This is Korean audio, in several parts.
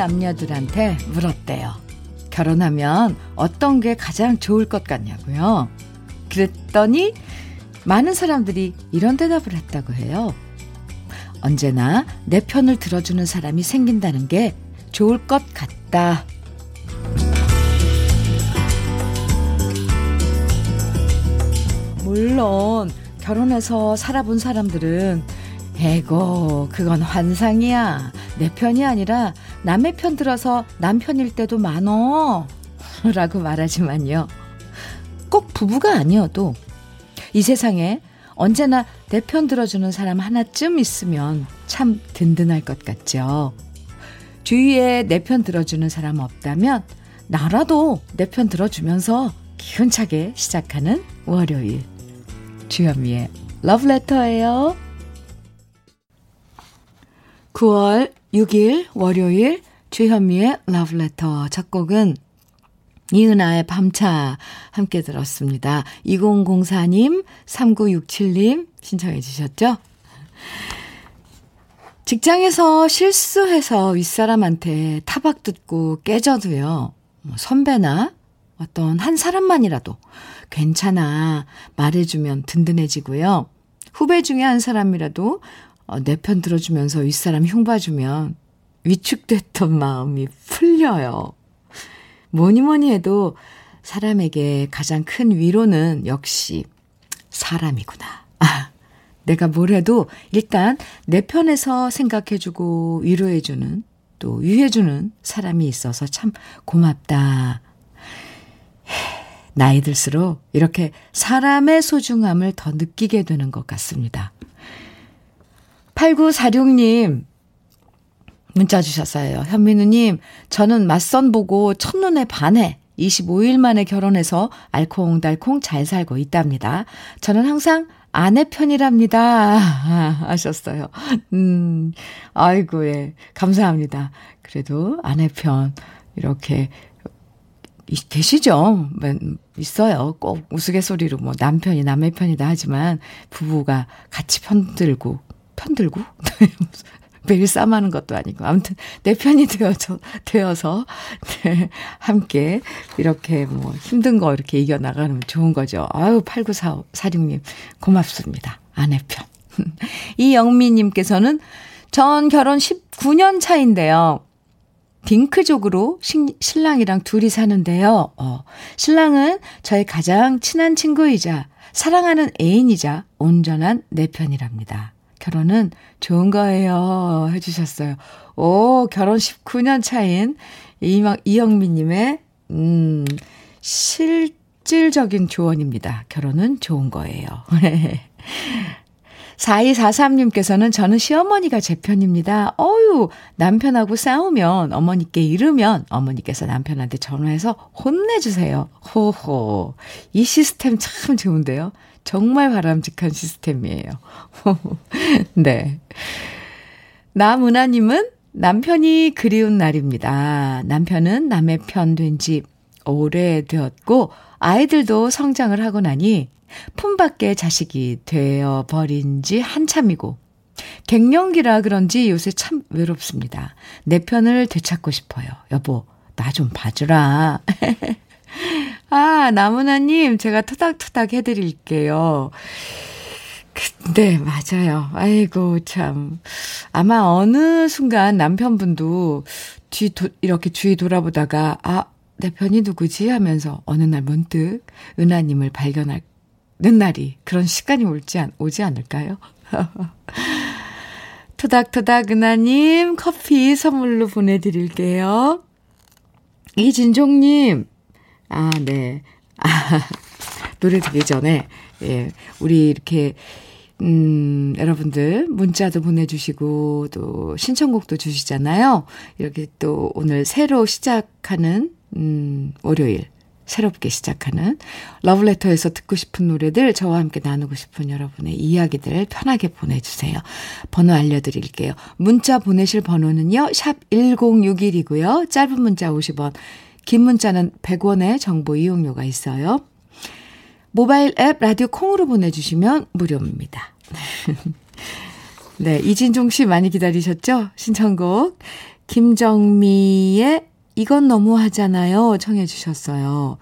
남녀들한테 물었대요. 결혼하면 어떤 게 가장 좋을 것 같냐고요. 그랬더니 많은 사람들이 이런 대답을 했다고 해요. 언제나 내 편을 들어주는 사람이 생긴다는 게 좋을 것 같다. 물론 결혼해서 살아본 사람들은 에고 그건 환상이야. 내 편이 아니라 남의 편 들어서 남편일 때도 많어. 라고 말하지만요. 꼭 부부가 아니어도 이 세상에 언제나 내 편 들어주는 사람 하나쯤 있으면 참 든든할 것 같죠. 주위에 내 편 들어주는 사람 없다면 나라도 내 편 들어주면서 기운차게 시작하는 월요일. 주현미의 러브레터예요. 9월 6일 월요일 주현미의 러브레터 첫 곡은 이은아의 밤차 함께 들었습니다. 2004님, 3967님 신청해 주셨죠? 직장에서 실수해서 윗사람한테 타박 듣고 깨져도요, 뭐 선배나 어떤 한 사람만이라도 괜찮아 말해주면 든든해지고요. 후배 중에 한 사람이라도 어, 내편 들어주면서 윗사람 흉봐주면 위축됐던 마음이 풀려요. 뭐니 뭐니 해도 사람에게 가장 큰 위로는 역시 사람이구나. 아, 내가 뭘 해도 일단 내 편에서 생각해주고 위로해주는 또 위해주는 사람이 있어서 참 고맙다. 나이 들수록 이렇게 사람의 소중함을 더 느끼게 되는 것 같습니다. 8946님, 문자 주셨어요. 현민우님, 저는 맞선 보고 첫눈에 반해 25일 만에 결혼해서 알콩달콩 잘 살고 있답니다. 저는 항상 아내 편이랍니다. 하셨어요. 음, 아이고, 예. 감사합니다. 그래도 아내 편, 이렇게, 계시죠? 있어요. 꼭 우스갯소리로 뭐 남편이 남의 편이다 하지만 부부가 같이 편들고, 편들고? 매일 싸마는 것도 아니고. 아무튼 내 편이 되어서, 되어서, 네, 함께 이렇게 뭐 힘든 거 이렇게 이겨 나가면 좋은 거죠. 아유, 8946님, 고맙습니다. 아내 편. 이영미 님께서는 전 결혼 19년 차인데요. 딩크족으로 신랑이랑 둘이 사는데요. 어, 신랑은 저의 가장 친한 친구이자 사랑하는 애인이자 온전한 내 편이랍니다. 결혼은 좋은 거예요. 해주셨어요. 오, 결혼 19년 차인 이영미님의, 음, 실질적인 조언입니다. 결혼은 좋은 거예요. 4243님께서는 저는 시어머니가 제 편입니다. 어유 남편하고 싸우면 어머니께 이르면 어머니께서 남편한테 전화해서 혼내주세요. 호호. 이 시스템 참 좋은데요. 정말 바람직한 시스템이에요. 네. 나문화님은 남편이 그리운 날입니다. 남편은 남의 편 된 지 오래되었고, 아이들도 성장을 하고 나니 품밖에 자식이 되어 버린 지 한참이고, 갱년기라 그런지 요새 참 외롭습니다. 내 편을 되찾고 싶어요. 여보, 나 좀 봐주라. 아, 나무나님, 제가 토닥토닥 해드릴게요. 네, 맞아요. 아이고, 참. 아마 어느 순간 남편분도 뒤, 도, 이렇게 주위 돌아보다가, 아, 내 편이 누구지? 하면서 어느 날 문득 은하님을 발견하는 날이, 그런 시간이 올지, 않, 오지 않을까요? 토닥토닥 은하님, 커피 선물로 보내드릴게요. 이진종님, 아, 네. 아, 노래 듣기 전에, 예, 우리 이렇게, 음, 여러분들 문자도 보내주시고, 또 신청곡도 주시잖아요. 이렇게 또 오늘 새로 시작하는, 음, 월요일. 새롭게 시작하는 러브레터에서 듣고 싶은 노래들 저와 함께 나누고 싶은 여러분의 이야기들 편하게 보내주세요. 번호 알려드릴게요. 문자 보내실 번호는요. 샵 1061이고요. 짧은 문자 50원, 긴 문자는 100원의 정보 이용료가 있어요. 모바일 앱 라디오 콩으로 보내주시면 무료입니다. 네, 이진종 씨 많이 기다리셨죠? 신청곡. 김정미의 이건 너무하잖아요. 청해 주셨어요.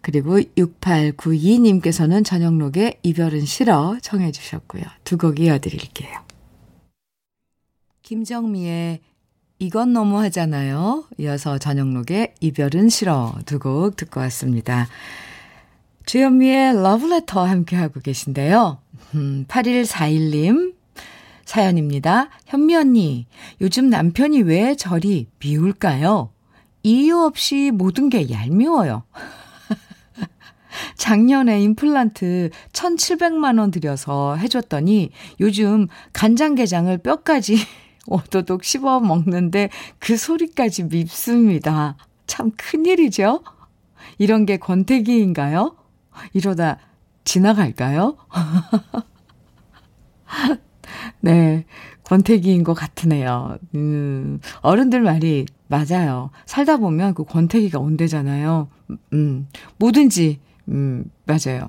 그리고 6892님께서는 저녁록의 이별은 싫어 청해 주셨고요. 두 곡 이어드릴게요. 김정미의 이건 너무하잖아요. 이어서 저녁록의 이별은 싫어 두 곡 듣고 왔습니다. 주현미의 러브레터 함께하고 계신데요. 음, 8141님 사연입니다. 현미 언니, 요즘 남편이 왜 저리 미울까요? 이유 없이 모든 게 얄미워요. 작년에 임플란트 1,700만 원 들여서 해줬더니 요즘 간장게장을 뼈까지 오도독 씹어 먹는데 그 소리까지 밉습니다. 참 큰일이죠? 이런 게 권태기인가요? 이러다 지나갈까요? 네. 권태기인 것 같으네요. 음, 어른들 말이 맞아요. 살다 보면 그 권태기가 온대잖아요. 음, 뭐든지, 음, 맞아요.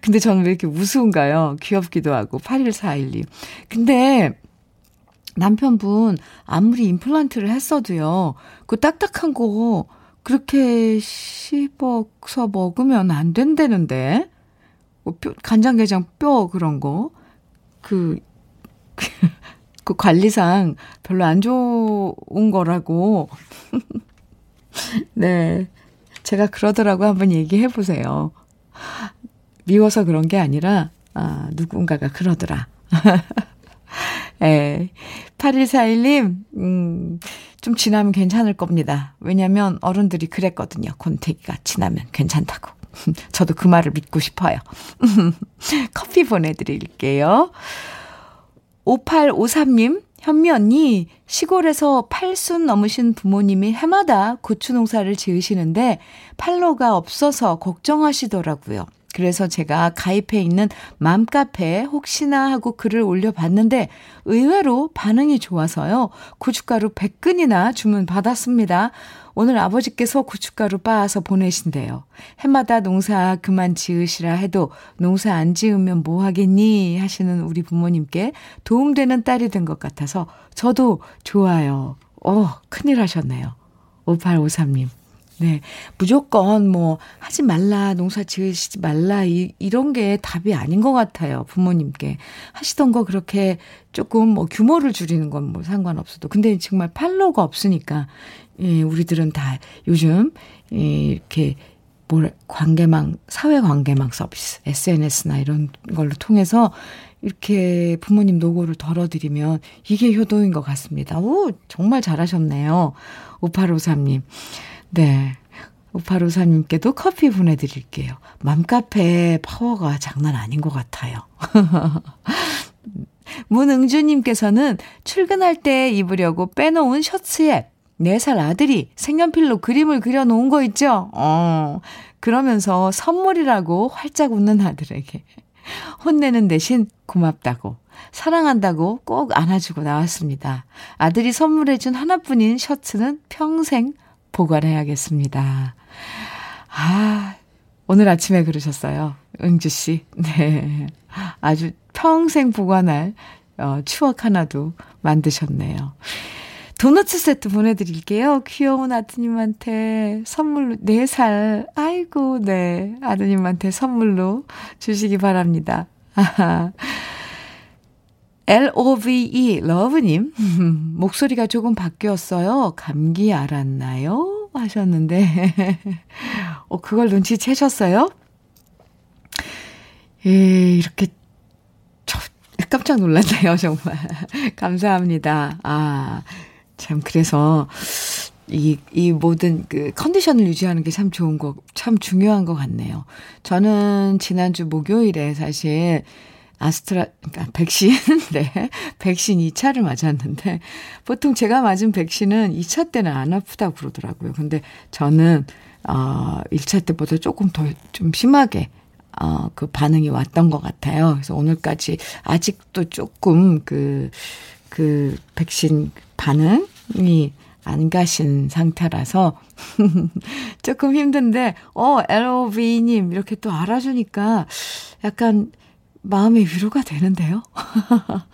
근데 저는 왜 이렇게 우스운가요? 귀엽기도 하고, 81412. 근데 남편분 아무리 임플란트를 했어도요, 그 딱딱한 거 그렇게 씹어서 먹으면 안 된다는데? 뭐 뼈, 간장게장 뼈 그런 거. 그, 그 관리상 별로 안 좋은 거라고. 네. 제가 그러더라고 한번 얘기해 보세요. 미워서 그런 게 아니라, 아, 누군가가 그러더라. 예. 8141님, 음, 좀 지나면 괜찮을 겁니다. 왜냐면 어른들이 그랬거든요. 권태기가 지나면 괜찮다고. 저도 그 말을 믿고 싶어요. 커피 보내드릴게요. 5853님, 현미 언니, 시골에서 팔순 넘으신 부모님이 해마다 고추 농사를 지으시는데 팔로가 없어서 걱정하시더라고요. 그래서 제가 가입해 있는 맘카페에 혹시나 하고 글을 올려봤는데 의외로 반응이 좋아서요. 고춧가루 100근이나 주문 받았습니다. 오늘 아버지께서 고춧가루 빻아서 보내신대요. 해마다 농사 그만 지으시라 해도 농사 안 지으면 뭐 하겠니? 하시는 우리 부모님께 도움되는 딸이 된 것 같아서 저도 좋아요. 어, 큰일 하셨네요. 5853님. 네. 무조건 뭐 하지 말라, 농사 지으시지 말라, 이, 이런 게 답이 아닌 것 같아요. 부모님께. 하시던 거 그렇게 조금 뭐 규모를 줄이는 건 뭐 상관없어도. 근데 정말 팔로가 없으니까, 예, 우리들은 다 요즘, 예, 이렇게 뭘, 관계망, 사회 관계망 서비스, SNS나 이런 걸로 통해서 이렇게 부모님 노고를 덜어드리면 이게 효도인 것 같습니다. 오, 정말 잘하셨네요. 5853님. 네. 5854님께도 커피 보내드릴게요. 맘카페 파워가 장난 아닌 것 같아요. 문응주님께서는 출근할 때 입으려고 빼놓은 셔츠에 4살 아들이 색연필로 그림을 그려놓은 거 있죠? 어, 그러면서 선물이라고 활짝 웃는 아들에게 혼내는 대신 고맙다고, 사랑한다고 꼭 안아주고 나왔습니다. 아들이 선물해준 하나뿐인 셔츠는 평생 보관해야겠습니다. 아, 오늘 아침에 그러셨어요. 응주 씨. 네. 아주 평생 보관할 어, 추억 하나도 만드셨네요. 도너츠 세트 보내드릴게요. 귀여운 아드님한테 선물로, 4살, 아이고, 네. 아드님한테 선물로 주시기 바랍니다. 아하. LOVE, 러브님. 목소리가 조금 바뀌었어요. 감기 알았나요? 하셨는데. 어, 그걸 눈치채셨어요? 예, 이렇게, 저, 깜짝 놀랐네요, 정말. 감사합니다. 아, 참, 그래서, 이, 이 모든 그 컨디션을 유지하는 게 참 좋은 거, 참 중요한 것 같네요. 저는 지난주 목요일에 사실 아스트라, 그러니까 백신, 네. 백신 2차를 맞았는데, 보통 제가 맞은 백신은 2차 때는 안 아프다고 그러더라고요. 근데 저는, 어, 1차 때보다 조금 더 좀 심하게, 어, 그 반응이 왔던 것 같아요. 그래서 오늘까지 아직도 조금 그, 그 백신 반응이 안 가신 상태라서 조금 힘든데, 어, LOV님 이렇게 또 알아주니까 약간 마음의 위로가 되는데요.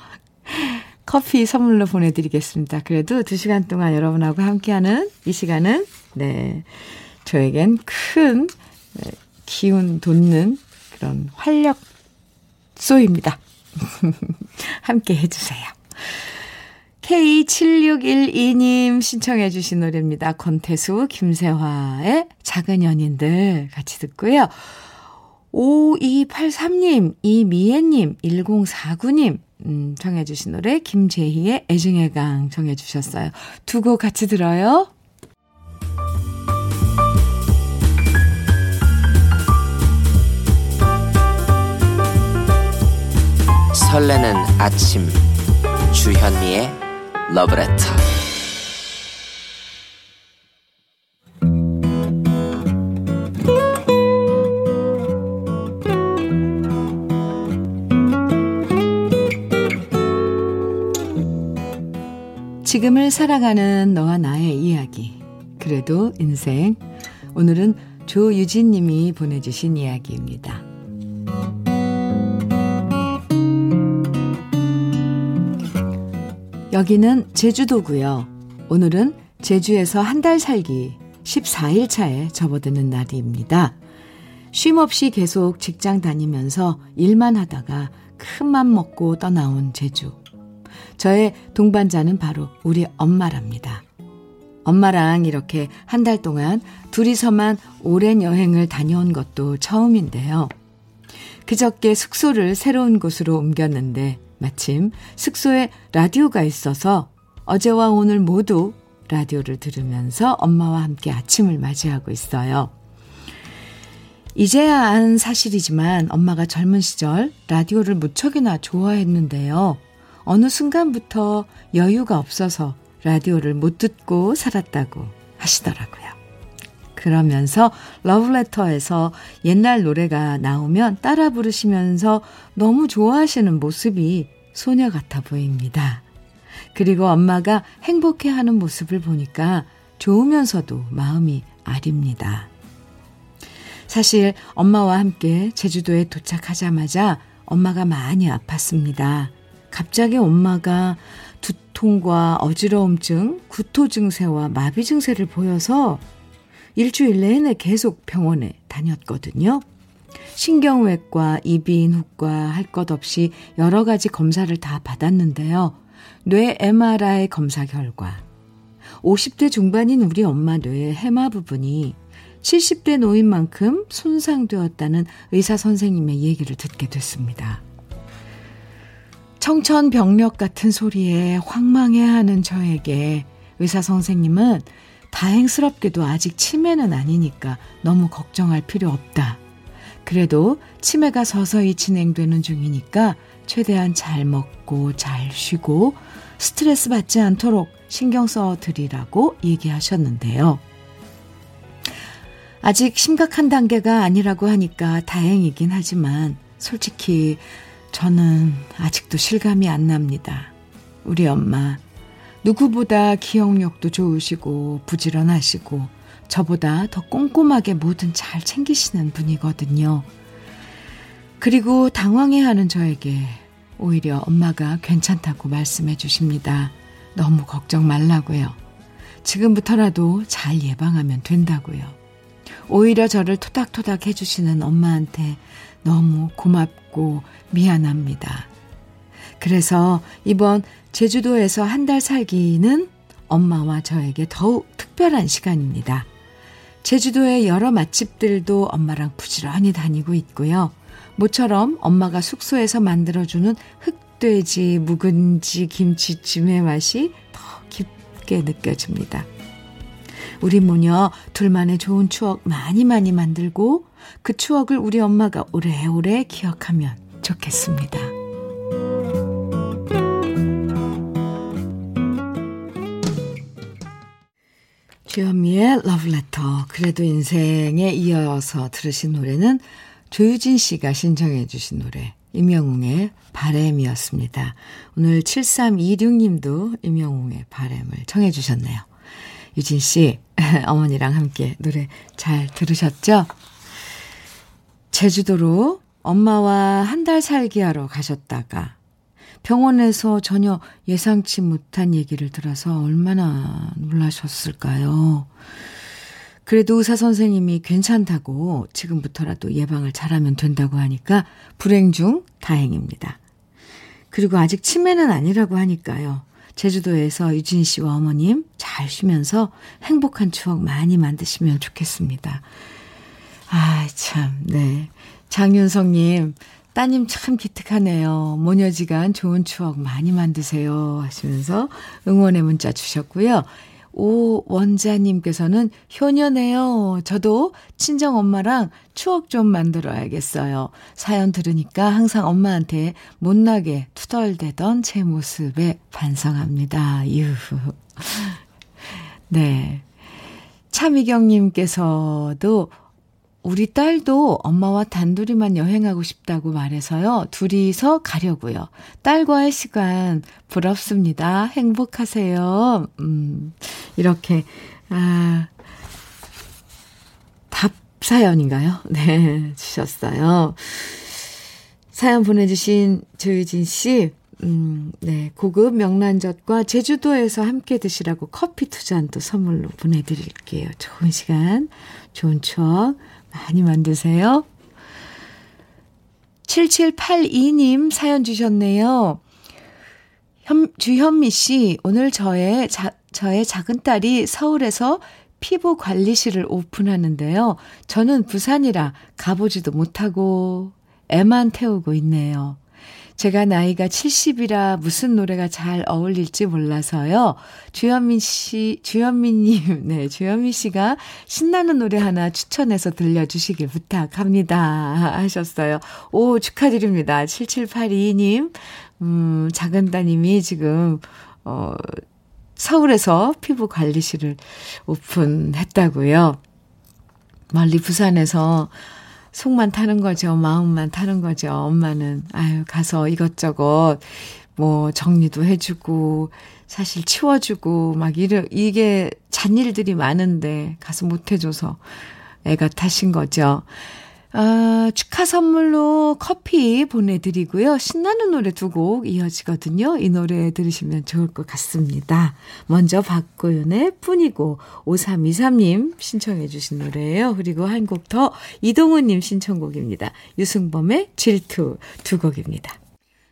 커피 선물로 보내드리겠습니다. 그래도 두 시간 동안 여러분하고 함께하는 이 시간은, 네, 저에겐 큰 네, 기운 돋는 그런 활력소입니다. 함께 해주세요. K7612님 신청해 주신 노래입니다. 권태수, 김세화의 작은 연인들 같이 듣고요. 5283님, 이미애님, 1049님, 음, 청해주신 노래, 김재희의 애증의 강 청해주셨어요. 두 곡 같이 들어요. 설레는 아침, 주현미의 러브레터. 지금을 살아가는 너와 나의 이야기. 그래도 인생. 오늘은 조유진 님이 보내주신 이야기입니다. 여기는 제주도고요. 오늘은 제주에서 한 달 살기 14일 차에 접어드는 날입니다. 쉼 없이 계속 직장 다니면서 일만 하다가 큰 맘 먹고 떠나온 제주. 저의 동반자는 바로 우리 엄마랍니다. 엄마랑 이렇게 한 달 동안 둘이서만 오랜 여행을 다녀온 것도 처음인데요. 그저께 숙소를 새로운 곳으로 옮겼는데 마침 숙소에 라디오가 있어서 어제와 오늘 모두 라디오를 들으면서 엄마와 함께 아침을 맞이하고 있어요. 이제야 안 사실이지만 엄마가 젊은 시절 라디오를 무척이나 좋아했는데요. 어느 순간부터 여유가 없어서 라디오를 못 듣고 살았다고 하시더라고요. 그러면서 러브레터에서 옛날 노래가 나오면 따라 부르시면서 너무 좋아하시는 모습이 소녀 같아 보입니다. 그리고 엄마가 행복해 하는 모습을 보니까 좋으면서도 마음이 아립니다. 사실 엄마와 함께 제주도에 도착하자마자 엄마가 많이 아팠습니다. 갑자기 엄마가 두통과 어지러움증, 구토 증세와 마비 증세를 보여서 일주일 내내 계속 병원에 다녔거든요. 신경외과, 이비인후과 할 것 없이 여러 가지 검사를 다 받았는데요. 뇌 MRI 검사 결과 50대 중반인 우리 엄마 뇌의 해마 부분이 70대 노인 만큼 손상되었다는 의사 선생님의 얘기를 듣게 됐습니다. 청천벽력 같은 소리에 황망해하는 저에게 의사 선생님은 다행스럽게도 아직 치매는 아니니까 너무 걱정할 필요 없다. 그래도 치매가 서서히 진행되는 중이니까 최대한 잘 먹고 잘 쉬고 스트레스 받지 않도록 신경 써 드리라고 얘기하셨는데요. 아직 심각한 단계가 아니라고 하니까 다행이긴 하지만 솔직히 저는 아직도 실감이 안 납니다. 우리 엄마, 누구보다 기억력도 좋으시고 부지런하시고 저보다 더 꼼꼼하게 뭐든 잘 챙기시는 분이거든요. 그리고 당황해하는 저에게 오히려 엄마가 괜찮다고 말씀해 주십니다. 너무 걱정 말라고요. 지금부터라도 잘 예방하면 된다고요. 오히려 저를 토닥토닥 해주시는 엄마한테 너무 고맙고 미안합니다. 그래서 이번 제주도에서 한 달 살기는 엄마와 저에게 더욱 특별한 시간입니다. 제주도의 여러 맛집들도 엄마랑 부지런히 다니고 있고요. 모처럼 엄마가 숙소에서 만들어주는 흑돼지, 묵은지, 김치찜의 맛이 더 깊게 느껴집니다. 우리 모녀 둘만의 좋은 추억 많이 많이 만들고 그 추억을 우리 엄마가 오래오래 기억하면 좋겠습니다. 주현미의 러브레터 그래도 인생에 이어서 들으신 노래는 조유진 씨가 신청해 주신 노래 임영웅의 바램이었습니다. 오늘 7326님도 임영웅의 바램을 청해 주셨네요. 유진 씨 어머니랑 함께 노래 잘 들으셨죠? 제주도로 엄마와 한 달 살기 하러 가셨다가 병원에서 전혀 예상치 못한 얘기를 들어서 얼마나 놀라셨을까요? 그래도 의사 선생님이 괜찮다고 지금부터라도 예방을 잘하면 된다고 하니까 불행 중 다행입니다. 그리고 아직 치매는 아니라고 하니까요. 제주도에서 유진 씨와 어머님 잘 쉬면서 행복한 추억 많이 만드시면 좋겠습니다. 아, 참, 네. 장윤성님, 따님 참 기특하네요. 모녀지간 좋은 추억 많이 만드세요. 하시면서 응원의 문자 주셨고요. 오 원자님께서는 효녀네요. 저도 친정 엄마랑 추억 좀 만들어야겠어요. 사연 들으니까 항상 엄마한테 못나게 투덜대던 제 모습에 반성합니다. 유후. 네. 차미경님께서도 우리 딸도 엄마와 단둘이만 여행하고 싶다고 말해서요. 둘이서 가려고요. 딸과의 시간 부럽습니다. 행복하세요. 음, 이렇게, 아, 답 사연인가요? 네, 주셨어요. 사연 보내주신 조유진 씨, 음, 네, 고급 명란젓과 제주도에서 함께 드시라고 커피 두 잔도 선물로 보내드릴게요. 좋은 시간, 좋은 추억 많이 만드세요. 7782님 사연 주셨네요. 현, 주현미 씨, 오늘 저의, 자, 저의 작은 딸이 서울에서 피부 관리실을 오픈하는데요. 저는 부산이라 가보지도 못하고 애만 태우고 있네요. 제가 나이가 70이라 무슨 노래가 잘 어울릴지 몰라서요. 주현민 씨, 주현민님, 네, 주현민 씨가 신나는 노래 하나 추천해서 들려주시길 부탁합니다. 하셨어요. 오, 축하드립니다. 7782님, 음, 작은 따님이 지금, 어, 서울에서 피부 관리실을 오픈했다고요. 멀리 부산에서 속만 타는 거죠. 마음만 타는 거죠. 엄마는, 아유, 가서 이것저것, 뭐, 정리도 해주고, 사실 치워주고, 막, 이래, 이게 잔일들이 많은데, 가서 못 해줘서 애가 타신 거죠. 아, 축하 선물로 커피 보내드리고요. 신나는 노래 두 곡 이어지거든요. 이 노래 들으시면 좋을 것 같습니다. 먼저 박고윤의 뿐이고 5323님 신청해 주신 노래예요. 그리고 한 곡 더 이동훈님 신청곡입니다. 유승범의 질투 두 곡입니다.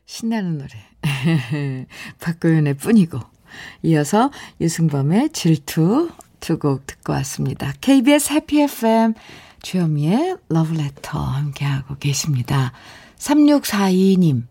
신나는 노래 박고윤의 뿐이고 이어서 유승범의 질투 두 곡 듣고 왔습니다. KBS 해피 FM 주현미의 러브레터 함께하고 계십니다. 3642님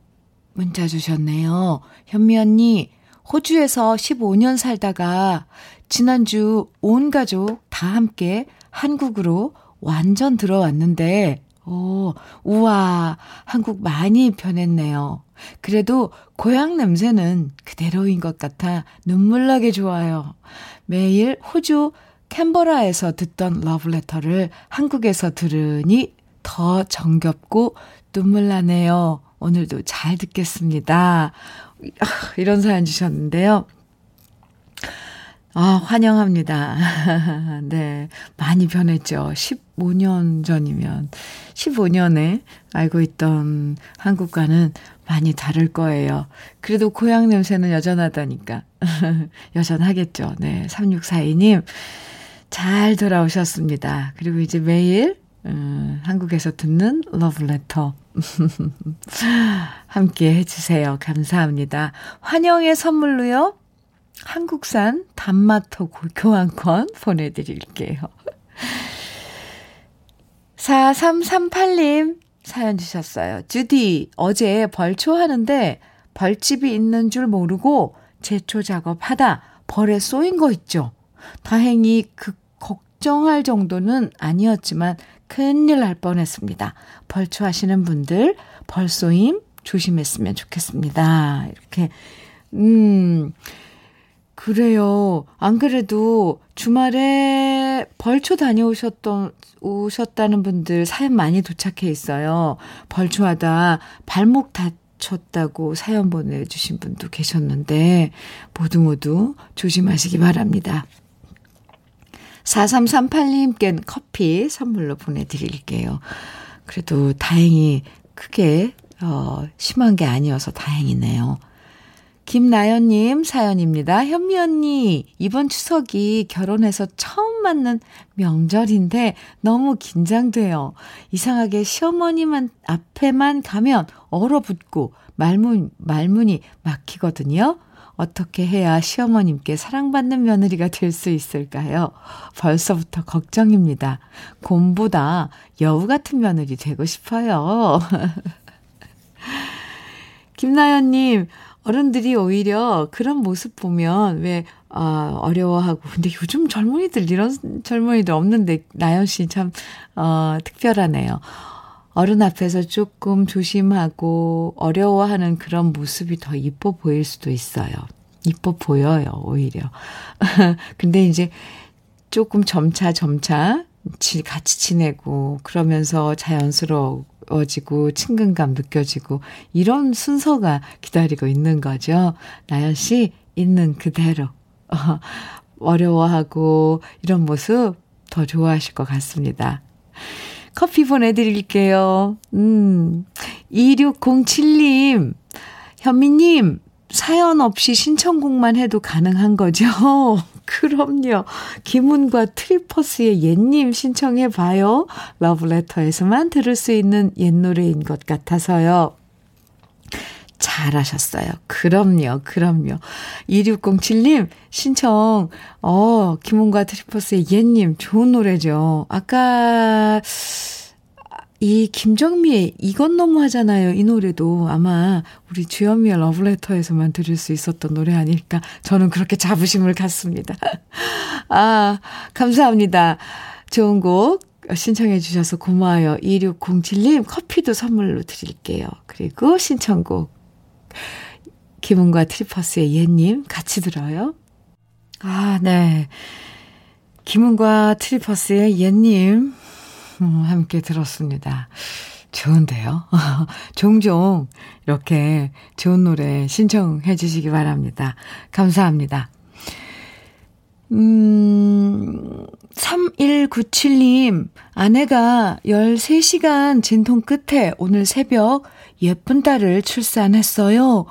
문자 주셨네요. 현미 언니 호주에서 15년 살다가 지난주 온 가족 다 함께 한국으로 완전 들어왔는데 오, 우와, 한국 많이 변했네요. 그래도 고향 냄새는 그대로인 것 같아 눈물 나게 좋아요. 매일 호주 캔버라에서 듣던 러브레터를 한국에서 들으니 더 정겹고 눈물 나네요. 오늘도 잘 듣겠습니다. 아, 이런 사연 주셨는데요. 아, 환영합니다. 네. 많이 변했죠. 15년 전이면. 15년에 알고 있던 한국과는 많이 다를 거예요. 그래도 고향 냄새는 여전하다니까. 여전하겠죠. 네. 3642님. 잘 돌아오셨습니다. 그리고 이제 매일 음, 한국에서 듣는 러브레터 함께 해주세요. 감사합니다. 환영의 선물로요. 한국산 단마토 교환권 보내드릴게요. 4338님 사연 주셨어요. 주디, 어제 벌초 하는데 벌집이 있는 줄 모르고 제초 작업하다 벌에 쏘인 거 있죠? 다행히 그 걱정할 정도는 아니었지만 큰일 날 뻔했습니다. 벌초하시는 분들 벌쏘임 조심했으면 좋겠습니다. 이렇게 음 그래요. 안 그래도 주말에 벌초 다녀오셨던 오셨다는 분들 사연 많이 도착해 있어요. 벌초하다 발목 다쳤다고 사연 보내주신 분도 계셨는데 모두 모두 조심하시기 바랍니다. 4338님께는 커피 선물로 보내드릴게요. 그래도 다행히 크게, 어, 심한 게 아니어서 다행이네요. 김나연님 사연입니다. 현미 언니, 이번 추석이 결혼해서 처음 맞는 명절인데 너무 긴장돼요. 이상하게 시어머니만 앞에만 가면 얼어붙고 말문, 말문이 막히거든요. 어떻게 해야 시어머님께 사랑받는 며느리가 될 수 있을까요? 벌써부터 걱정입니다. 곰보다 여우 같은 며느리 되고 싶어요. 김나연님, 어른들이 오히려 그런 모습 보면 왜, 어, 어려워하고. 근데 요즘 젊은이들, 이런 젊은이들 없는데, 나연 씨 참, 어, 특별하네요. 어른 앞에서 조금 조심하고 어려워하는 그런 모습이 더 이뻐 보일 수도 있어요. 이뻐 보여요, 오히려. 근데 이제 조금 점차 점차 같이 지내고 그러면서 자연스러워지고 친근감 느껴지고 이런 순서가 기다리고 있는 거죠. 나연 씨 있는 그대로 어려워하고 이런 모습 더 좋아하실 것 같습니다. 커피 보내드릴게요. 음, 2607님, 현미님, 사연 없이 신청곡만 해도 가능한 거죠? 그럼요. 김훈과 트리퍼스의 옛님 신청해봐요. 러브레터에서만 들을 수 있는 옛 노래인 것 같아서요. 잘하셨어요. 그럼요, 그럼요. 2607님, 신청, 어, 김훈과 트리퍼스의 옛님, 좋은 노래죠. 아까, 이 김정미의 이건 너무 하잖아요. 이 노래도 아마 우리 주현미의 러브레터에서만 들을 수 있었던 노래 아닐까. 저는 그렇게 자부심을 갖습니다. 아, 감사합니다. 좋은 곡 신청해 주셔서 고마워요. 2607님 커피도 선물로 드릴게요. 그리고 신청곡 김은과 트리퍼스의 예님 같이 들어요. 아, 네. 김은과 트리퍼스의 예님 음, 함께 들었습니다. 좋은데요. 종종 이렇게 좋은 노래 신청해 주시기 바랍니다. 감사합니다. 음, 3197님, 아내가 13시간 진통 끝에 오늘 새벽 예쁜 딸을 출산했어요.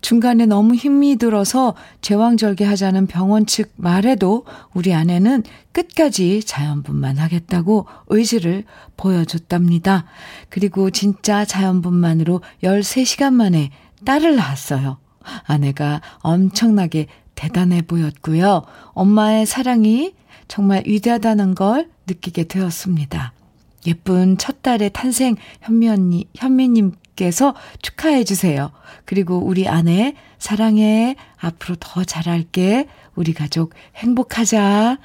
중간에 너무 힘이 들어서 제왕절개 하자는 병원 측 말에도 우리 아내는 끝까지 자연분만 하겠다고 의지를 보여줬답니다. 그리고 진짜 자연분만으로 13시간 만에 딸을 낳았어요. 아내가 엄청나게 대단해 보였고요. 엄마의 사랑이 정말 위대하다는 걸 느끼게 되었습니다. 예쁜 첫 딸의 탄생 현미 언니, 현미님께서 축하해 주세요. 그리고 우리 아내 사랑해. 앞으로 더 잘할게. 우리 가족 행복하자.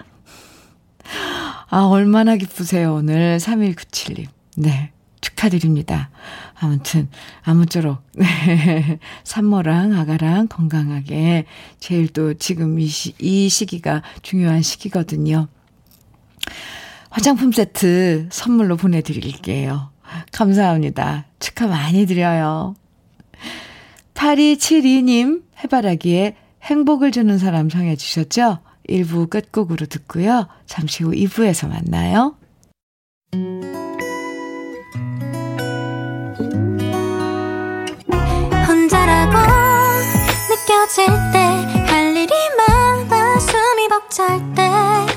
아, 얼마나 기쁘세요, 오늘. 3197님. 네. 축하드립니다. 아무튼, 아무쪼록, 네. 산모랑 아가랑 건강하게, 제일 또 지금 이, 시, 이 시기가 중요한 시기거든요. 화장품 세트 선물로 보내드릴게요. 감사합니다. 축하 많이 드려요. 8272님, 해바라기에 행복을 주는 사람 정해 주셨죠? 1부 끝곡으로 듣고요. 잠시 후 2부에서 만나요. 혼자라고 느껴질 때 할 일이 많아 숨이 벅찰 때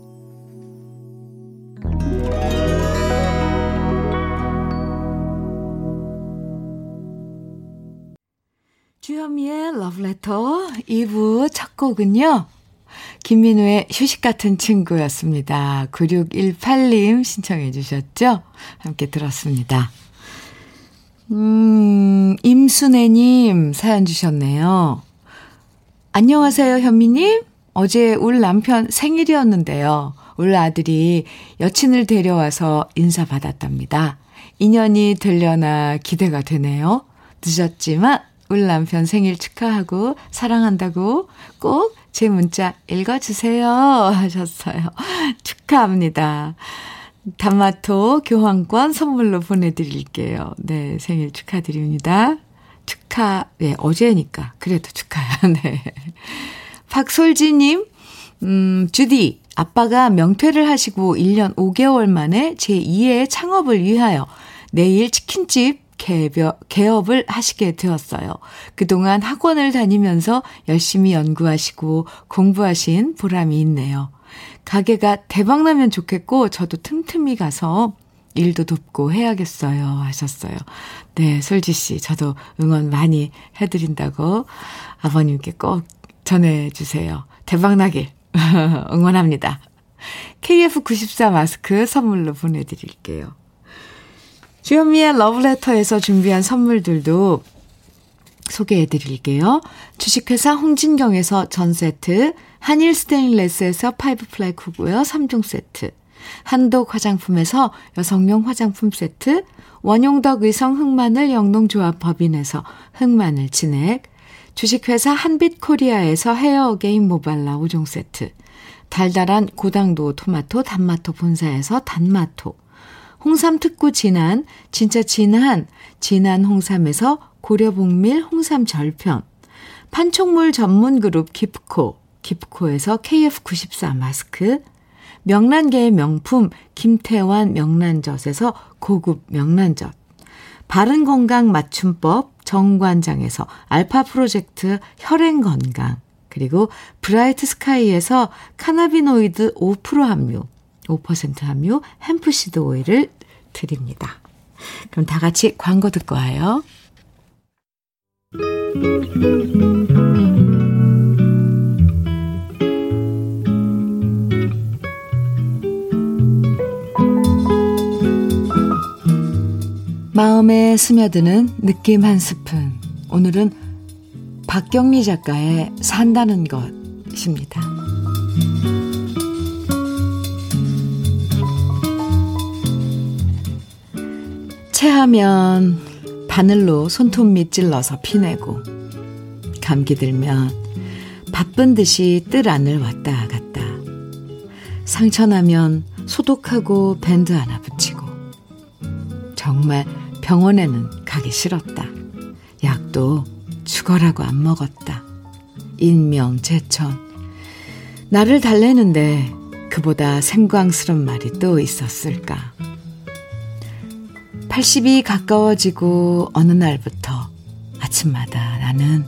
주현미의 러브레터 2부 첫 곡은요. 김민우의 휴식 같은 친구였습니다. 9618님 신청해 주셨죠? 함께 들었습니다. 음, 임순애님 사연 주셨네요. 안녕하세요, 현미님. 어제 울 남편 생일이었는데요. 울 아들이 여친을 데려와서 인사받았답니다. 인연이 되려나 기대가 되네요. 늦었지만 울 남편 생일 축하하고 사랑한다고 꼭 제 문자 읽어주세요. 하셨어요. 축하합니다. 단마토 교환권 선물로 보내드릴게요. 네, 생일 축하드립니다. 축하, 네, 어제니까. 그래도 축하요. 네. 박솔지님, 음, 주디, 아빠가 명퇴를 하시고 1년 5개월 만에 제2의 창업을 위하여 내일 치킨집 개벽, 개업을 하시게 되었어요. 그동안 학원을 다니면서 열심히 연구하시고 공부하신 보람이 있네요. 가게가 대박나면 좋겠고, 저도 틈틈이 가서 일도 돕고 해야겠어요. 하셨어요. 네, 솔지 씨, 저도 응원 많이 해드린다고 아버님께 꼭 전해주세요. 대박나길 응원합니다. KF94 마스크 선물로 보내드릴게요. 주현미의 러브레터에서 준비한 선물들도 소개해 드릴게요. 주식회사 홍진경에서 전 세트, 한일 스테인레스에서 five ply cookware 3종 세트, 한독 화장품에서 여성용 화장품 세트, 원용덕 의성 흑마늘 영농조합 법인에서 흑마늘 진액, 주식회사 한빛코리아에서 헤어 어게인 모발라 5종 세트, 달달한 고당도 토마토 단마토 본사에서 단마토, 홍삼 특구 진한, 진짜 진한, 진한 홍삼에서 고려복밀 홍삼 절편, 판촉물 전문 그룹 기프코, 기프코에서 KF94 마스크, 명란계의 명품 김태환 명란젓에서 고급 명란젓, 바른 건강 맞춤법 정관장에서 알파 프로젝트 혈행 건강, 그리고 브라이트 스카이에서 cannabinoid 5% 함유, 5% 함유 hemp seed 오일을 드립니다. 그럼 다 같이 광고 듣고 와요. 마음에 스며드는 느낌 한 스푼. 오늘은 박경리 작가의 산다는 것입니다. 체하면 바늘로 손톱 밑 찔러서 피내고 감기 들면 바쁜 듯이 뜰 안을 왔다 갔다 상처 나면 소독하고 밴드 하나 붙이고 정말 병원에는 가기 싫었다. 약도 죽어라고 안 먹었다. 인명재천. 나를 달래는데 그보다 생광스런 말이 또 있었을까. 80이 가까워지고 어느 날부터 아침마다 나는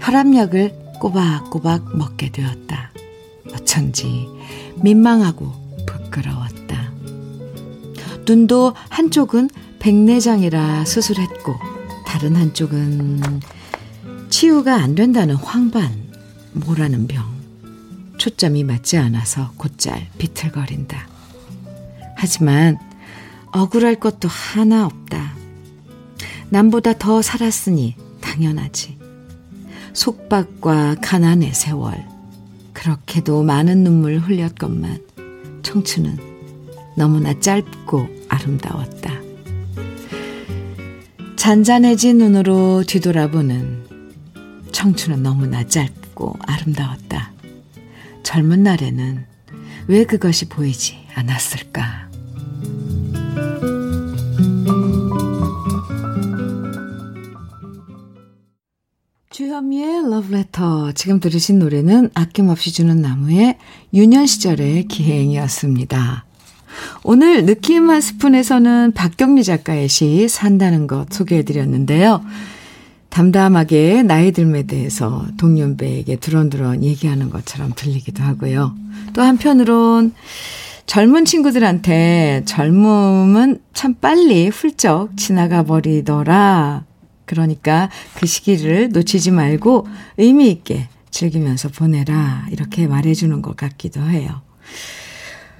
혈압약을 꼬박꼬박 먹게 되었다. 어쩐지 민망하고 부끄러웠다. 눈도 한쪽은 백내장이라 수술했고 다른 한쪽은 치유가 안 된다는 황반, 모라는 병. 초점이 맞지 않아서 곧잘 비틀거린다. 하지만 억울할 것도 하나 없다. 남보다 더 살았으니 당연하지. 속박과 가난의 세월. 그렇게도 많은 눈물 흘렸건만 청춘은 너무나 짧고 아름다웠다. 잔잔해진 눈으로 뒤돌아보는 청춘은 너무나 짧고 아름다웠다. 젊은 날에는 왜 그것이 보이지 않았을까? 주현미의 러브레터. 지금 들으신 노래는 아낌없이 주는 나무의 유년 시절의 기행이었습니다. 오늘 느낌 한 스푼에서는 박경미 작가의 시 산다는 것 소개해드렸는데요. 담담하게 나이 들에 대해서 동년배에게 두런두런 얘기하는 것처럼 들리기도 하고요. 또 한편으론 젊은 친구들한테 젊음은 참 빨리 훌쩍 지나가 버리더라. 그러니까 그 시기를 놓치지 말고 의미 있게 즐기면서 보내라. 이렇게 말해주는 것 같기도 해요.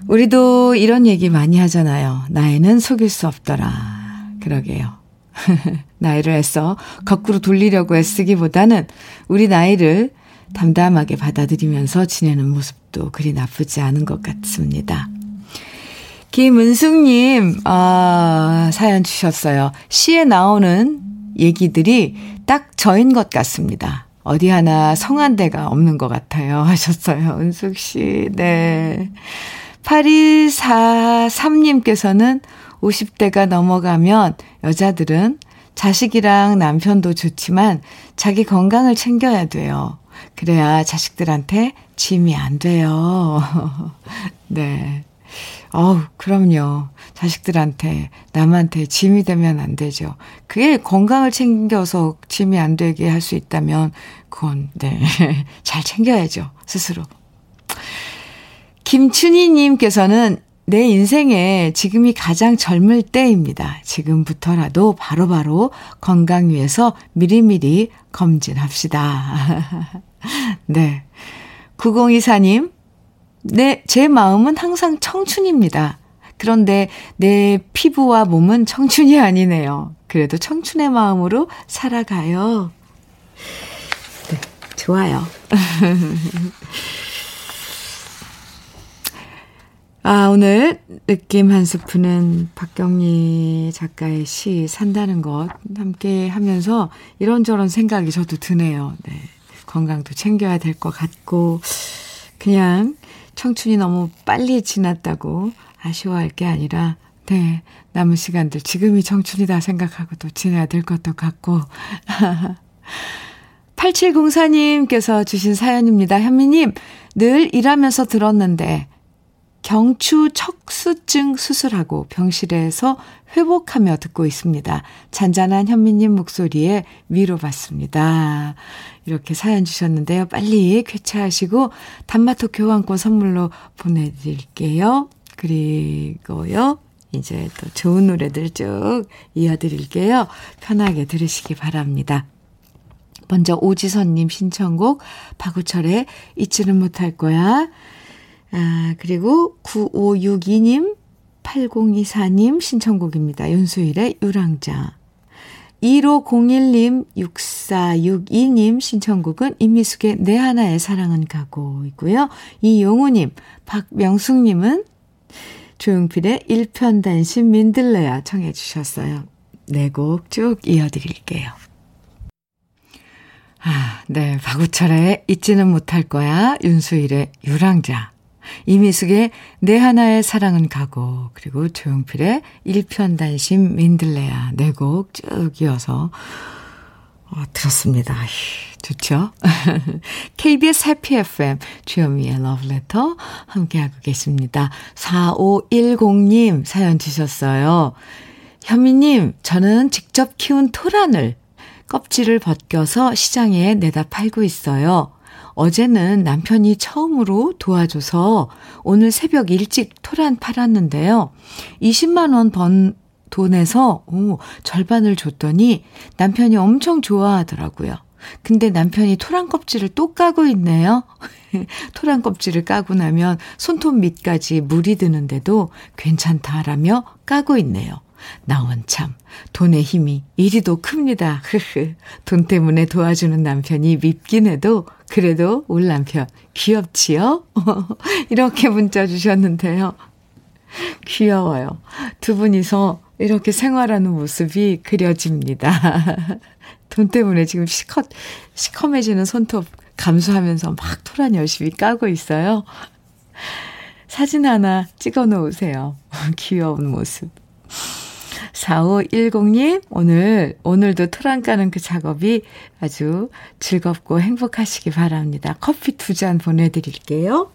우리도 이런 얘기 많이 하잖아요. 나이는 속일 수 없더라. 그러게요. 나이를 애써 거꾸로 돌리려고 애쓰기보다는 우리 나이를 담담하게 받아들이면서 지내는 모습도 그리 나쁘지 않은 것 같습니다. 김은숙님, 아, 사연 주셨어요. 시에 나오는 얘기들이 딱 저인 것 같습니다. 어디 하나 성한 데가 없는 것 같아요. 하셨어요. 은숙 씨. 네. 8243님께서는 50대가 넘어가면 여자들은 자식이랑 남편도 좋지만 자기 건강을 챙겨야 돼요. 그래야 자식들한테 짐이 안 돼요. 네. 어우, 그럼요. 자식들한테, 남한테 짐이 되면 안 되죠. 그게 건강을 챙겨서 짐이 안 되게 할 수 있다면, 그건, 네. 잘 챙겨야죠. 스스로. 김춘희님께서는 내 인생에 지금이 가장 젊을 때입니다. 지금부터라도 바로바로 바로 건강 위해서 미리미리 검진합시다. 네. 9024님, 네, 제 마음은 항상 청춘입니다. 그런데 내 피부와 몸은 청춘이 아니네요. 그래도 청춘의 마음으로 살아가요. 네, 좋아요. 아, 오늘 느낌 한 스푼은 박경리 작가의 시 산다는 것 함께 하면서 이런저런 생각이 저도 드네요. 네. 건강도 챙겨야 될 것 같고, 그냥 청춘이 너무 빨리 지났다고 아쉬워할 게 아니라, 네, 남은 시간들 지금이 청춘이다 생각하고 또 지내야 될 것도 같고. 8704님께서 주신 사연입니다. 현미님, 늘 일하면서 들었는데, 경추 척수증 수술하고 병실에서 회복하며 듣고 있습니다. 잔잔한 현미님 목소리에 위로받습니다. 이렇게 사연 주셨는데요. 빨리 쾌차하시고 단마토 교환권 선물로 보내드릴게요. 그리고요. 이제 또 좋은 노래들 쭉 이어드릴게요. 편하게 들으시기 바랍니다. 먼저 오지선님 신청곡 박우철의 잊지는 못할 거야. 아, 그리고 9562님, 8024님 신청곡입니다. 윤수일의 유랑자. 1501님, 6462님 신청곡은 임미숙의 내 하나의 사랑은 가고 있고요. 이용우님, 박명숙님은 조용필의 일편단심 민들레야 청해 주셨어요. 네 곡 쭉 이어드릴게요. 아, 네. 박우철의 잊지는 못할 거야. 윤수일의 유랑자. 이미숙의 내 하나의 사랑은 가고 그리고 조용필의 일편단심 민들레야 네 곡 쭉 이어서 어, 들었습니다. 좋죠? KBS 해피 FM 주현미의 러브레터 함께하고 계십니다. 4510님 사연 주셨어요. 현미님, 저는 직접 키운 토란을 껍질을 벗겨서 시장에 내다 팔고 있어요. 어제는 남편이 처음으로 도와줘서 오늘 새벽 일찍 토란 팔았는데요. 20만원 번 돈에서 오, 절반을 줬더니 남편이 엄청 좋아하더라고요. 근데 남편이 토란 껍질을 또 까고 있네요. 토란 껍질을 까고 나면 손톱 밑까지 물이 드는데도 괜찮다라며 까고 있네요. 나 원 참 돈의 힘이 이리도 큽니다. 돈 때문에 도와주는 남편이 밉긴 해도 그래도 울 남편 귀엽지요? 이렇게 문자 주셨는데요. 귀여워요. 두 분이서 이렇게 생활하는 모습이 그려집니다. 돈 때문에 지금 시커, 시커매지는 손톱 감수하면서 막 토란 열심히 까고 있어요. 사진 하나 찍어 놓으세요. 귀여운 모습. 4510님, 오늘, 오늘도 토란 까는 그 작업이 아주 즐겁고 행복하시기 바랍니다. 커피 두 잔 보내드릴게요.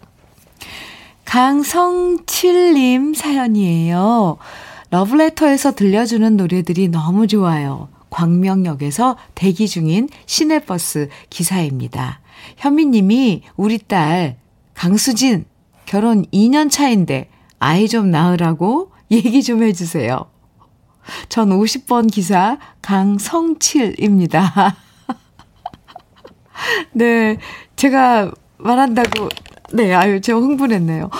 강성칠님 사연이에요. 러브레터에서 들려주는 노래들이 너무 좋아요. 광명역에서 대기 중인 시내버스 기사입니다. 현미님이 우리 딸 강수진 결혼 2년 차인데 아이 좀 낳으라고 얘기 좀 해주세요. 전 50번 기사 강성칠입니다. 네, 제가 말한다고, 네, 아유, 제가 흥분했네요.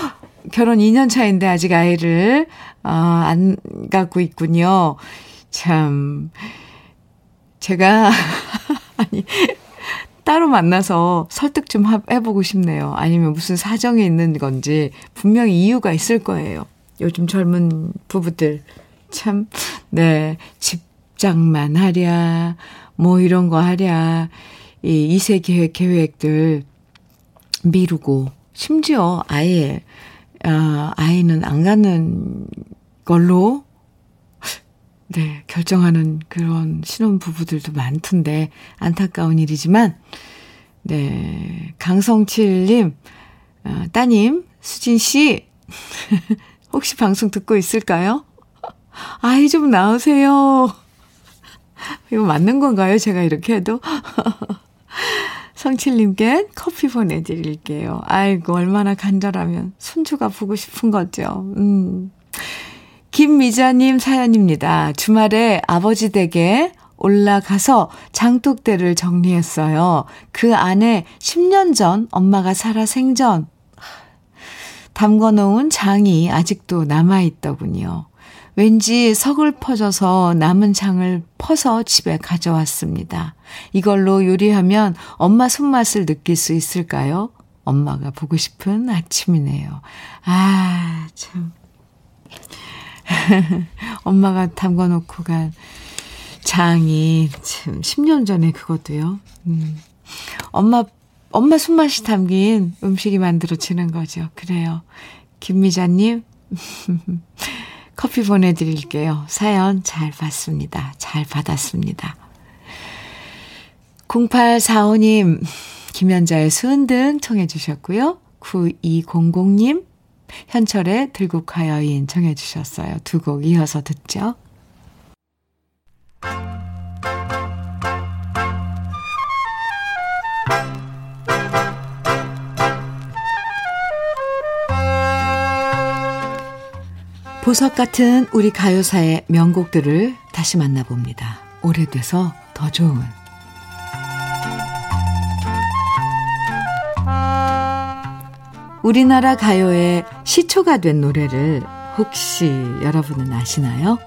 결혼 2년 차인데 아직 아이를, 어, 안 갖고 있군요. 참, 제가, 아니, 따로 만나서 설득 좀 해보고 싶네요. 아니면 무슨 사정이 있는 건지 분명히 이유가 있을 거예요. 요즘 젊은 부부들 참, 네, 집장만 하랴, 뭐 이런 거 하랴. 이 2세 계획, 계획들 미루고, 심지어 아예, 아, 아이는 안 가는 걸로, 네, 결정하는 그런 신혼 부부들도 많던데, 안타까운 일이지만, 네, 강성칠님, 어, 따님, 수진씨, 혹시 방송 듣고 있을까요? 아이 좀 나오세요. 이거 맞는 건가요? 제가 이렇게 해도? 성칠님께 커피 보내드릴게요. 아이고, 얼마나 간절하면 손주가 보고 싶은 거죠. 음. 김미자님 사연입니다. 주말에 아버지 댁에 올라가서 장독대를 정리했어요. 그 안에 10년 전 엄마가 살아 생전 담궈 놓은 장이 아직도 남아있더군요. 왠지 서글퍼져서 남은 장을 퍼서 집에 가져왔습니다. 이걸로 요리하면 엄마 손맛을 느낄 수 있을까요? 엄마가 보고 싶은 아침이네요. 아, 참. 엄마가 담궈 놓고 간 장이 참 10년 전에 그것도요. 음. 엄마 엄마 손맛이 담긴 음식이 만들어지는 거죠. 그래요. 김미자님, 커피 보내드릴게요. 사연 잘 봤습니다. 잘 받았습니다. 0845님, 김연자의 수은등 청해 주셨고요. 9200님, 현철의 들국화여인 청해 주셨어요. 두 곡 이어서 듣죠. 보석 같은 우리 가요사의 명곡들을 다시 만나봅니다. 오래돼서 더 좋은. 우리나라 가요의 시초가 된 노래를 혹시 여러분은 아시나요?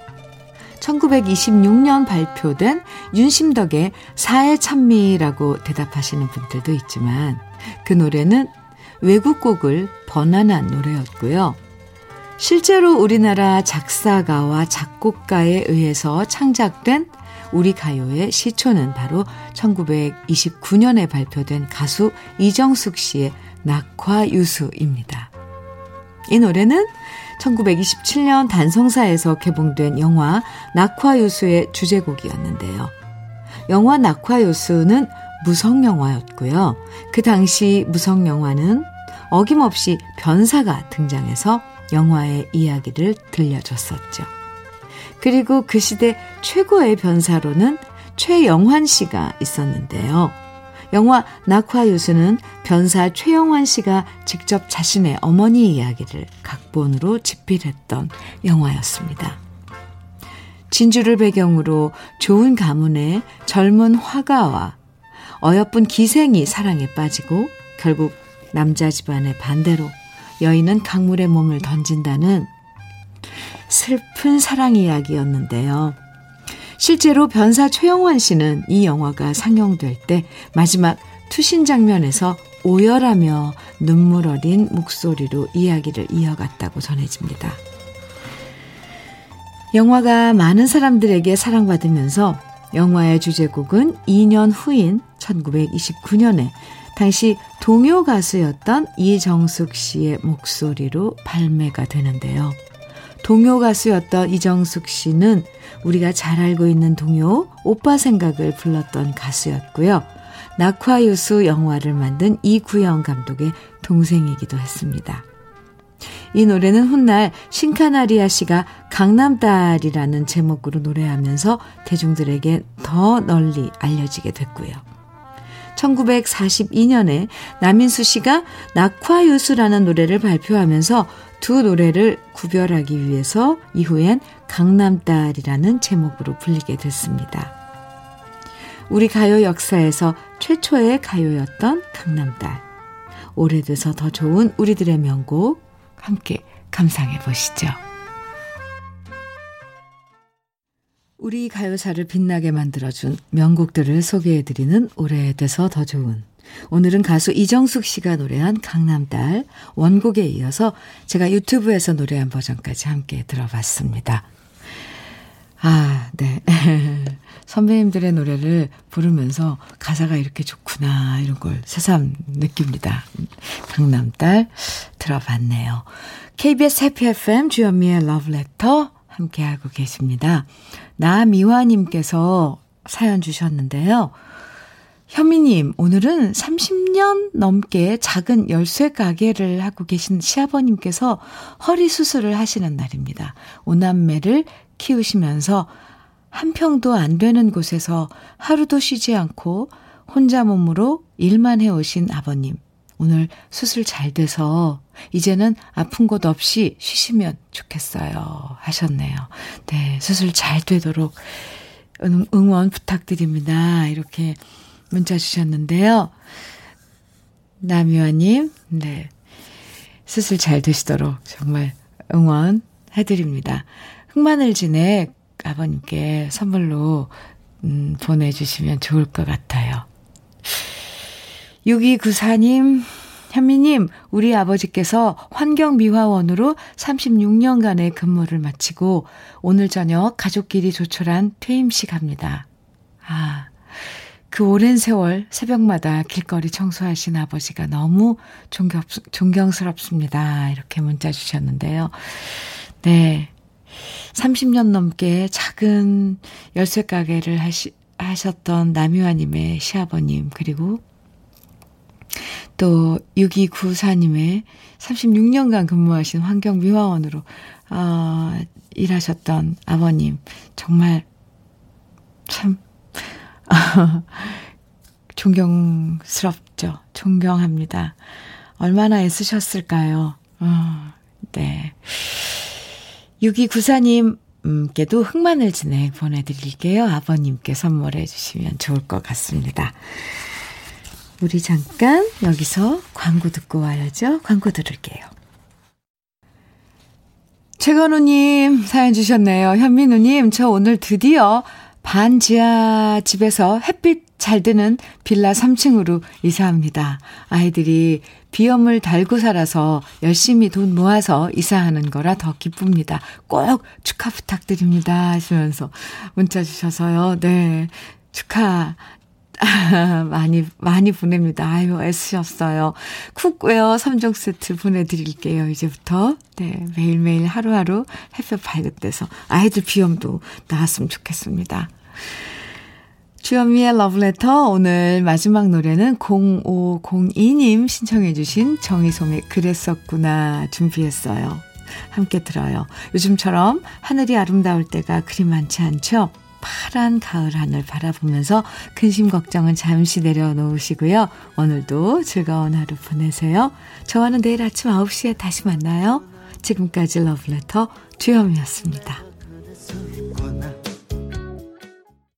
1926년 발표된 윤심덕의 사회 찬미라고 대답하시는 분들도 있지만 그 노래는 외국곡을 번안한 노래였고요. 실제로 우리나라 작사가와 작곡가에 의해서 창작된 우리 가요의 시초는 바로 1929년에 발표된 가수 이정숙 씨의 낙화유수입니다. 이 노래는 1927년 단성사에서 개봉된 영화 낙화유수의 주제곡이었는데요. 영화 낙화유수는 무성영화였고요. 그 당시 무성영화는 어김없이 변사가 등장해서 영화의 이야기를 들려줬었죠. 그리고 그 시대 최고의 변사로는 최영환 씨가 있었는데요. 영화 낙화유수는 변사 최영환 씨가 직접 자신의 어머니 이야기를 각본으로 집필했던 영화였습니다. 진주를 배경으로 좋은 가문의 젊은 화가와 어여쁜 기생이 사랑에 빠지고 결국 남자 집안의 반대로 여인은 강물에 몸을 던진다는 슬픈 사랑 이야기였는데요. 실제로 변사 최영환 씨는 이 영화가 상영될 때 마지막 투신 장면에서 오열하며 눈물 어린 목소리로 이야기를 이어갔다고 전해집니다. 영화가 많은 사람들에게 사랑받으면서 영화의 주제곡은 2년 후인 1929년에 당시 동요 가수였던 이정숙 씨의 목소리로 발매가 되는데요. 동요 가수였던 이정숙 씨는 우리가 잘 알고 있는 동요 오빠 생각을 불렀던 가수였고요. 낙화유수 영화를 만든 이구영 감독의 동생이기도 했습니다. 이 노래는 훗날 신카나리아 씨가 강남딸이라는 제목으로 노래하면서 대중들에게 더 널리 알려지게 됐고요. 1942년에 남인수 씨가 낙화유수라는 노래를 발표하면서 두 노래를 구별하기 위해서 이후엔 강남딸이라는 제목으로 불리게 됐습니다. 우리 가요 역사에서 최초의 가요였던 강남딸. 오래돼서 더 좋은 우리들의 명곡 함께 감상해 보시죠. 우리 가요사를 빛나게 만들어준 명곡들을 소개해드리는 오래돼서 더 좋은. 오늘은 가수 이정숙 씨가 노래한 강남딸 원곡에 이어서 제가 유튜브에서 노래한 버전까지 함께 들어봤습니다. 아, 네. 선배님들의 노래를 부르면서 가사가 이렇게 좋구나, 이런 걸 새삼 느낍니다. 강남딸 들어봤네요. KBS 해피 FM 주현미의 러브레터 함께하고 계십니다. 나미화님께서 사연 주셨는데요. 현미님, 오늘은 30년 넘게 작은 열쇠 가게를 하고 계신 시아버님께서 허리 수술을 하시는 날입니다. 오남매를 키우시면서 한 평도 안 되는 곳에서 하루도 쉬지 않고 혼자 몸으로 일만 해오신 아버님. 오늘 수술 잘 돼서 이제는 아픈 곳 없이 쉬시면 좋겠어요. 하셨네요. 네, 수술 잘 되도록 응원 부탁드립니다. 이렇게 문자 주셨는데요. 남유아님, 네. 수술 잘 되시도록 정말 응원해드립니다. 흑마늘 진액 아버님께 선물로 음, 보내주시면 좋을 것 같아요. 6294님, 현미님, 우리 아버지께서 환경미화원으로 36년간의 근무를 마치고 오늘 저녁 가족끼리 조촐한 퇴임식 합니다. 아, 그 오랜 세월 새벽마다 길거리 청소하신 아버지가 너무 존경, 존경스럽습니다. 이렇게 문자 주셨는데요. 네. 30년 넘게 작은 열쇠 가게를 하시, 하셨던 남유아님의 시아버님, 그리고 또 6294님의 36년간 근무하신 환경미화원으로, 어, 일하셨던 아버님, 정말 참, 존경스럽죠. 존경합니다. 얼마나 애쓰셨을까요? 어, 네. 6294님께도 흑마늘 진액 보내드릴게요. 아버님께 선물해 주시면 좋을 것 같습니다. 우리 잠깐 여기서 광고 듣고 와야죠. 광고 들을게요. 최건우님 사연 주셨네요. 현민우님, 저 오늘 드디어 반지하 집에서 햇빛 잘 드는 빌라 3층으로 이사합니다. 아이들이 비염을 달고 살아서 열심히 돈 모아서 이사하는 거라 더 기쁩니다. 꼭 축하 부탁드립니다. 하시면서 문자 주셔서요. 네. 축하. 많이, 많이 보냅니다. 아유, 애쓰셨어요. cookware 3종 세트 보내드릴게요, 이제부터. 네, 매일매일 하루하루 햇볕 데서 아이들 비염도 나았으면 좋겠습니다. 주현미의 러브레터 오늘 마지막 노래는 0502님 신청해 주신 정희송의 그랬었구나 준비했어요. 함께 들어요. 요즘처럼 하늘이 아름다울 때가 그리 많지 않죠? 파란 가을 하늘 바라보면서 근심 걱정은 잠시 내려놓으시고요. 오늘도 즐거운 하루 보내세요. 저와는 내일 아침 9시에 다시 만나요. 지금까지 러브레터 주현이었습니다. 그